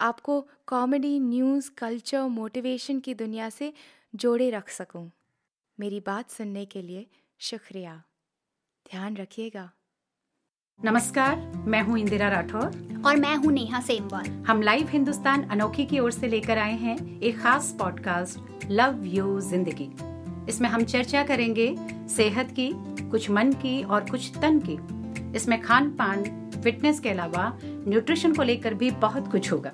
आपको comedy news culture motivation की दुनिया से जोड़े रख सकूँ। मेरी बात सुनने के लिए शुक्रिया। ध्यान रखिएगा। नमस्कार मैं हूँ इंदिरा राठौर। और मैं हूँ नेहा सेमवाल। हम लाइव हिंदुस्तान अनोखी की ओर से लेकर आए हैं एक खास पॉडकास्ट लव यू ज़िंदगी। इसमें हम चर्चा करेंगे सेहत की कुछ मन की और कुछ तन की। इसमें खान पान फिटनेस के अलावा न्यूट्रिशन को लेकर भी बहुत कुछ होगा।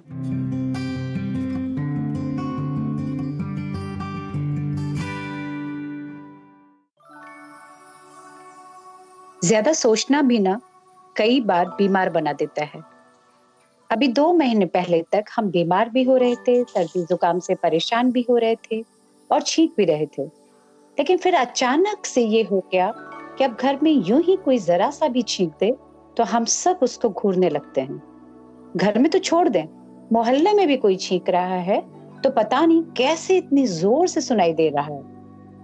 ज़्यादा सोचना भी ना, कई बार बीमार बना देता है। अभी दो महीने पहले तक हम बीमार भी हो रहे थे, सर्दी जुकाम से परेशान भी हो रहे थे और छींक भी रहे थे। लेकिन फिर अचानक से ये हो गया कि अब घर में यूँ ही कोई जरा सा भी छींक दे तो हम सब उसको घूरने लगते हैं। घर में तो छोड़ दें। मोहल्ले में भी कोई छींक रहा है तो पता नहीं कैसे इतनी ज़ोर से सुनाई दे रहा है।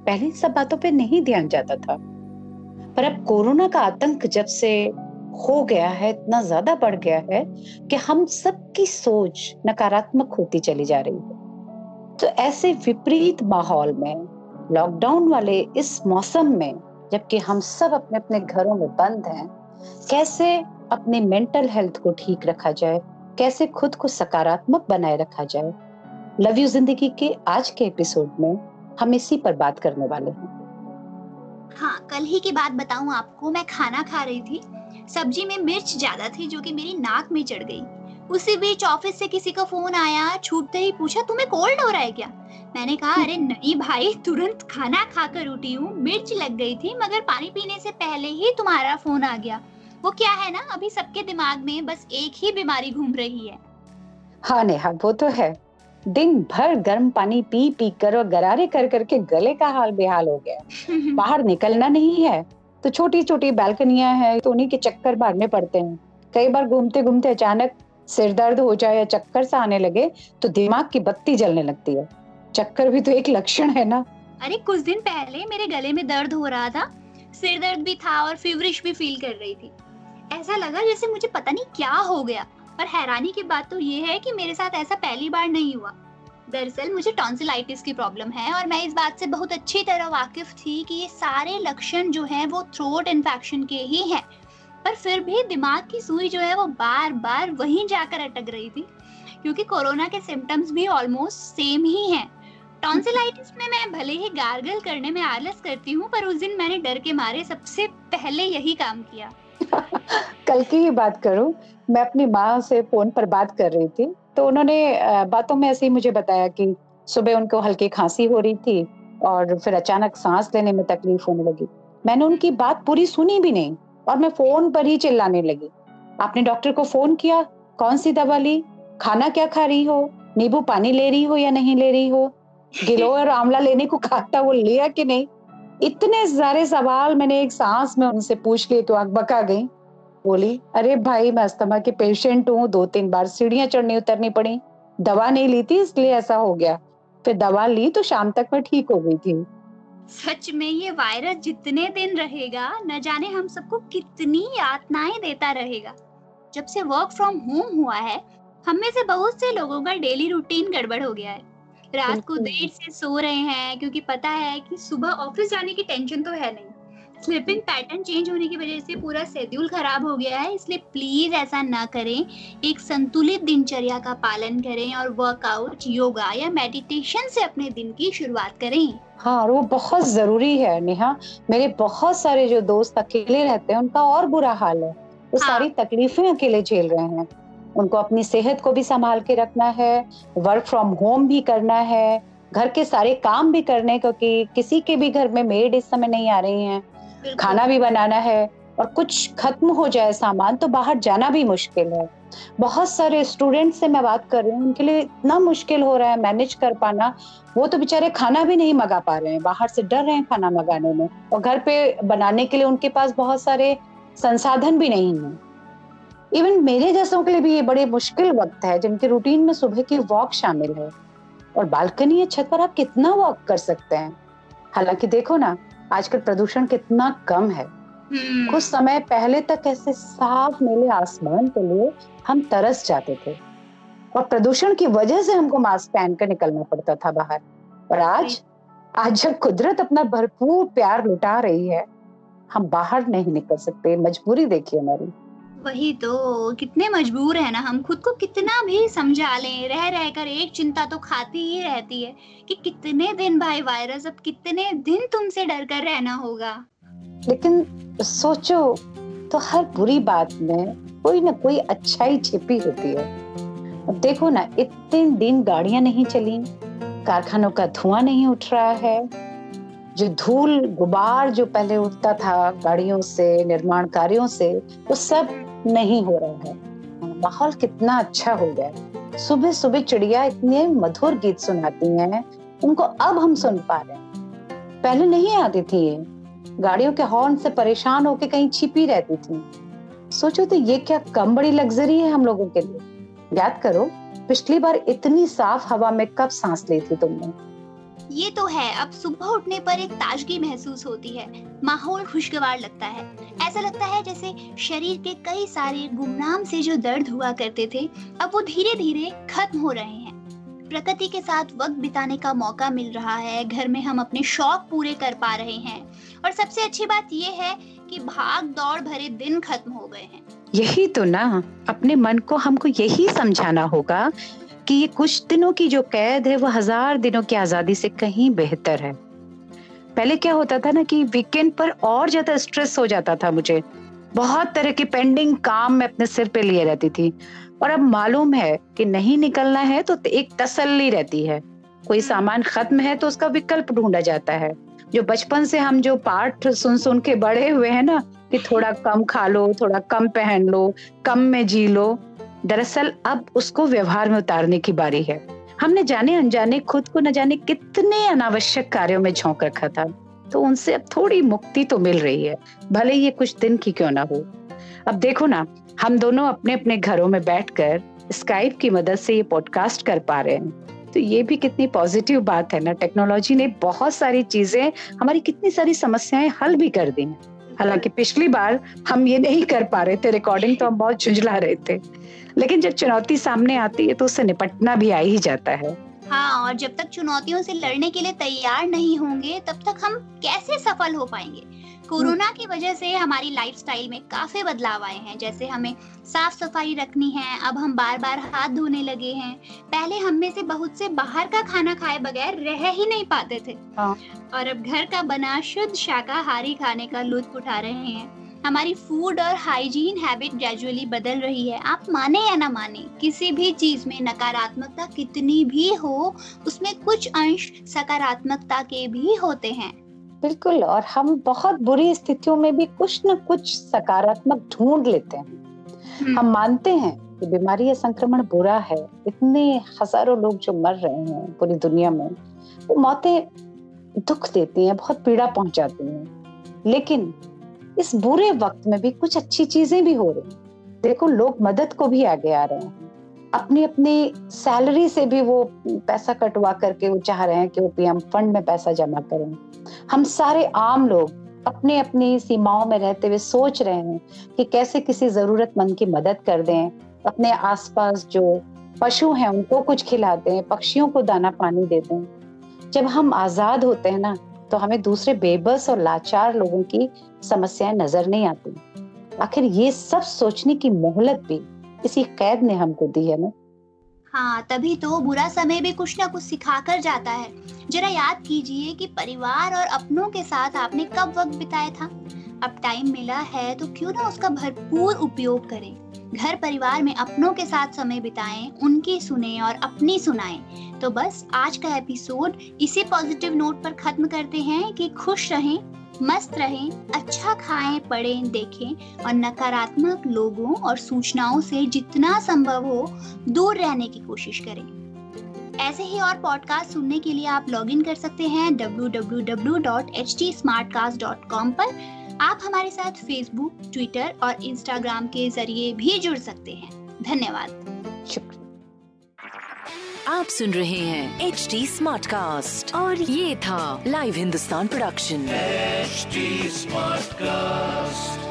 पहले सब बातों पे नहीं ध्यान जाता था। पर अब कोरोना का आतंक जब से हो गया है, इतना ज़्यादा बढ़ गया है कि हम सबकी सोच नकारात्मक होती चली जा रही है। तो ऐसे विपरीत माहौल में लॉकडाउन वाले इस मौसम में, जबकि हम सब अपने अपने घरों में बंद हैं कैसे अपने मेंटल हेल्थ को ठीक रखा जाए? कैसे खुद को सकारात्मक बनाए रखा जाए? लव यू ज़िंदगी के आज के एपिसोड में हम इसी पर बात करने वाले हैं। हाँ कल ही की बात बताऊँ आपको, मैं खाना खा रही थी। सब्ज़ी में मिर्च ज़्यादा थी जो कि मेरी नाक में चढ़ गई। उसी बीच ऑफ़िस से किसी का फ़ोन आया, छूटते ही पूछा, तुम्हें कोल्ड हो रहा है क्या? मैंने कहा अरे नहीं भाई तुरंत खाना खाकर उठी हूँ। मिर्च लग गई थी मगर पानी पीने से पहले ही तुम्हारा फ़ोन आ गया। वो क्या है ना अभी सबके दिमाग में बस एक ही बीमारी घूम रही है। हाँ नेहा वो तो है। दिन भर गर्म पानी पी पी कर और गरारे कर करके गले का हाल बेहाल हो गया बाहर निकलना नहीं है। तो छोटी छोटी बैल्कनियाँ हैं तो उन्हीं के चक्कर मारने पड़ते हैं। कई बार घूमते घूमते अचानक सिर दर्द हो जाए या चक्कर सा आने लगे तो दिमाग की बत्ती जलने लगती है। चक्कर भी तो एक लक्षण है ना। अरे, कुछ दिन पहले मेरे गले में दर्द हो रहा था, सिर दर्द भी था और फीवरिश भी फील कर रही थी। ऐसा लगा जैसे मुझे पता नहीं क्या हो गया, पर हैरानी की बात तो ये है कि मेरे साथ ऐसा पहली बार नहीं हुआ। दरअसल मुझे टॉन्सिलाइटिस की प्रॉब्लम है और मैं इस बात से बहुत अच्छी तरह वाकिफ थी कि ये सारे लक्षण जो हैं वो थ्रोट इन्फेक्शन के ही हैं। पर फिर भी दिमाग की सुई जो है वो बार बार वहीं जाकर अटक रही थी, क्योंकि कोरोना के सिम्टम्स भी ऑलमोस्ट सेम ही हैं। टॉन्सिलाइटिस में मैं भले ही गार्गल करने में आलस करती हूँ, पर उस दिन मैंने डर के मारे सबसे पहले यही काम किया। कल की ही बात करूँ, मैं अपनी माँ से फ़ोन पर बात कर रही थी तो उन्होंने बातों में ऐसे ही मुझे बताया कि सुबह उनको हल्की खांसी हो रही थी और फिर अचानक सांस लेने में तकलीफ़ होने लगी। मैंने उनकी बात पूरी सुनी भी नहीं और मैं फ़ोन पर ही चिल्लाने लगी। आपने डॉक्टर को फ़ोन किया? कौन सी दवा ली? खाना क्या खा रही हो? नींबू पानी ले रही हो या नहीं ले रही हो? गिलो और आंवला लेने को था, वो लिया कि नहीं? इतने सारे सवाल मैंने एक सांस में उनसे पूछ लिए तो आग बका गई। बोली, अरे भाई, मैं अस्थमा के पेशेंट हूँ, दो तीन बार सीढ़ियाँ चढ़नी उतरनी पड़ी। दवा नहीं ली थी, इसलिए ऐसा हो गया। फिर दवा ली तो शाम तक मैं ठीक हो गई थी। सच में ये वायरस जितने दिन रहेगा, न जाने हम सबको कितनी यातनाएँ देता रहेगा। जब से वर्क फ्रॉम होम हुआ है, हम में से बहुत से लोगों का डेली रूटीन गड़बड़ हो गया है। रात को देर से सो रहे हैं क्योंकि पता है कि सुबह ऑफ़िस जाने की टेंशन तो है नहीं। स्लीपिंग पैटर्न चेंज होने की वजह से पूरा शेड्यूल खराब हो गया है इसलिए प्लीज़ ऐसा ना करें। एक संतुलित दिनचर्या का पालन करें और वर्कआउट योगा या मेडिटेशन से अपने दिन की शुरुआत करें। हाँ और वो बहुत ज़रूरी है नेहा। मेरे बहुत सारे जो दोस्त अकेले रहते हैं उनका और बुरा हाल है। वो हाँ। सारी तकलीफें अकेले झेल रहे हैं। उनको अपनी सेहत को भी संभाल के रखना है वर्क फ्रॉम होम भी करना है घर के सारे काम भी करने क्योंकि किसी के भी घर में मेड इस समय नहीं आ रही हैं। खाना भी बनाना है और कुछ खत्म हो जाए सामान तो बाहर जाना भी मुश्किल है। बहुत सारे स्टूडेंट से मैं बात कर रही हूँ उनके लिए इतना मुश्किल हो रहा है मैनेज कर पाना वो तो बेचारे खाना भी नहीं मंगा पा रहे हैं बाहर से डर रहे हैं खाना मंगाने में और घर पे बनाने के लिए उनके पास बहुत सारे संसाधन भी नहीं है। इवन मेरे जैसों के लिए भी ये बड़े मुश्किल वक्त है जिनके रूटीन में सुबह की वॉक शामिल है। और बालकनी या छत पर आप कितना वॉक कर सकते हैं? हालाँकि देखो ना आजकल प्रदूषण कितना कम है। हम्म, कुछ समय पहले तक ऐसे साफ़ नीले आसमान के लिए हम तरस जाते थे। और प्रदूषण की वजह से हमको मास्क पहनकर निकलना पड़ता था बाहर। और आज आज जब कुदरत अपना भरपूर प्यार लुटा रही है हम बाहर नहीं निकल सकते। मजबूरी देखिए हमारी। वही तो कितने मजबूर है ना हम, खुद को कितना भी समझा लें, रह रह कर एक चिंता तो खाती ही रहती है कि कितने दिन भाई वायरस अब कितने दिन तुमसे डर कर रहना होगा। लेकिन सोचो तो हर बुरी बात में कोई ना कोई अच्छाई छिपी होती है। देखो ना, इतने दिन गाड़ियाँ नहीं चली, कारखानों का धुआँ नहीं उठ रहा है, जो धूल गुबार जो पहले उठता था गाड़ियों से, निर्माण कार्यों से, वो सब नहीं हो रहा है। माहौल कितना अच्छा हो गया सुबह सुबह चिड़िया इतने मधुर गीत सुनाती हैं, उनको अब हम सुन पा रहे हैं। पहले नहीं आती थी ये। गाड़ियों के हॉर्न से परेशान होके कहीं छिपी रहती थी। सोचो तो ये क्या कम बड़ी लग्जरी है हम लोगों के लिए। याद करो, पिछली बार इतनी साफ़ हवा में कब सांस ली थी तुमने? ये तो है, अब सुबह उठने पर एक ताजगी महसूस होती है। माहौल खुशगवार लगता है। ऐसा लगता है जैसे शरीर के कई सारे गुमनाम से जो दर्द हुआ करते थे, अब वो धीरे धीरे खत्म हो रहे हैं। प्रकृति के साथ वक्त बिताने का मौका मिल रहा है, घर में हम अपने शौक पूरे कर पा रहे हैं। और सबसे अच्छी बात ये है कि भाग दौड़ भरे दिन खत्म हो गए हैं। यही तो ना, अपने मन को हमको यही समझाना होगा कि ये कुछ दिनों की जो कैद है वो हज़ार दिनों की आज़ादी से कहीं बेहतर है। पहले क्या होता था ना कि वीकेंड पर और ज़्यादा स्ट्रेस हो जाता था मुझे। बहुत तरह के पेंडिंग काम मैं अपने सिर पे लिए रहती थी। और अब मालूम है कि नहीं निकलना है तो एक तसल्ली रहती है। कोई सामान खत्म है तो उसका विकल्प ढूंढा जाता है। जो बचपन से हम जो पाठ सुन सुन के बड़े हुए हैं ना कि थोड़ा कम खा लो थोड़ा कम पहन लो कम में जी लो दरअसल अब उसको व्यवहार में उतारने की बारी है। हमने जाने अनजाने, खुद को न जाने कितने अनावश्यक कार्यों में झोंक रखा था तो उनसे अब थोड़ी मुक्ति तो मिल रही है, भले ये कुछ दिन की क्यों ना हो। अब देखो ना, हम दोनों अपने अपने घरों में बैठकर स्काइप की मदद से ये पॉडकास्ट कर पा रहे हैं। तो ये भी कितनी पॉजिटिव बात है ना टेक्नोलॉजी ने बहुत सारी चीज़ें, हमारी कितनी सारी समस्याएँ हल भी कर दी हालाँकि पिछली बार हम ये नहीं कर पा रहे थे रिकॉर्डिंग तो हम बहुत झुंझला रहे थे। लेकिन जब चुनौती सामने आती है तो उससे निपटना भी आ ही जाता है। हाँ और जब तक चुनौतियों से लड़ने के लिए तैयार नहीं होंगे तब तक हम कैसे सफल हो पाएँगे? कोरोना की वजह से हमारी लाइफस्टाइल में काफ़ी बदलाव आए हैं। जैसे हमें साफ़ सफ़ाई रखनी है अब हम बार बार हाथ धोने लगे हैं। पहले हम में से बहुत से बाहर का खाना खाए बगैर रह ही नहीं पाते थे। हाँ। और अब घर का बना शुद्ध शाकाहारी खाने का लुत्फ उठा रहे हैं। हमारी फ़ूड और हाइजीन हैबिट ग्रेजुअली बदल रही है। आप माने या ना माने किसी भी चीज़ में नकारात्मकता कितनी भी हो उसमें कुछ अंश सकारात्मकता के भी होते हैं। बिल्कुल और हम बहुत बुरी स्थितियों में भी कुछ न कुछ सकारात्मक ढूंढ लेते हैं। हम मानते हैं कि बीमारी या संक्रमण बुरा है। इतने हज़ारों लोग जो मर रहे हैं पूरी दुनिया में वो मौतें दुख देती हैं बहुत पीड़ा पहुंचाती हैं। लेकिन इस बुरे वक्त में भी कुछ अच्छी चीज़ें भी हो रही हैं। देखो, लोग मदद को भी आगे आ रहे हैं। अपनी अपनी सैलरी से भी वो पैसा कटवा करके वो चाह रहे हैं कि वो पीएम फंड में पैसा जमा करें। हम सारे आम लोग अपने अपनी सीमाओं में रहते हुए सोच रहे हैं कि कैसे किसी जरूरतमंद की मदद कर दें। अपने आसपास जो पशु हैं, उनको कुछ खिला दें, पक्षियों को दाना पानी दे दें। जब हम आज़ाद होते हैं ना तो हमें दूसरे बेबस और लाचार लोगों की समस्याएँ नज़र नहीं आती। आखिर ये सब सोचने की मोहलत भी इसी कैद ने हमको दी है ना? हाँ तभी तो बुरा समय भी कुछ ना कुछ सिखा कर जाता है। जरा याद कीजिए कि परिवार और अपनों के साथ आपने कब वक्त बिताया था? अब टाइम मिला है तो क्यों ना उसका भरपूर उपयोग करें। घर परिवार में अपनों के साथ समय बिताएँ, उनकी सुने और अपनी सुनाएँ। तो बस आज का एपिसोड इसी पॉजिटिव नोट पर खत्म करते हैं कि खुश रहें मस्त रहें अच्छा खाएँ पढ़ें देखें और नकारात्मक लोगों और सूचनाओं से जितना संभव हो दूर रहने की कोशिश करें ऐसे ही और पॉडकास्ट सुनने के लिए आप लॉगिन कर सकते हैं www.htsmartcast.com पर आप हमारे साथ फेसबुक ट्विटर और इंस्टाग्राम के ज़रिए भी जुड़ सकते हैं। धन्यवाद। आप सुन रहे हैं एच डी स्मार्ट कास्ट और ये था live Hindustan production smart cast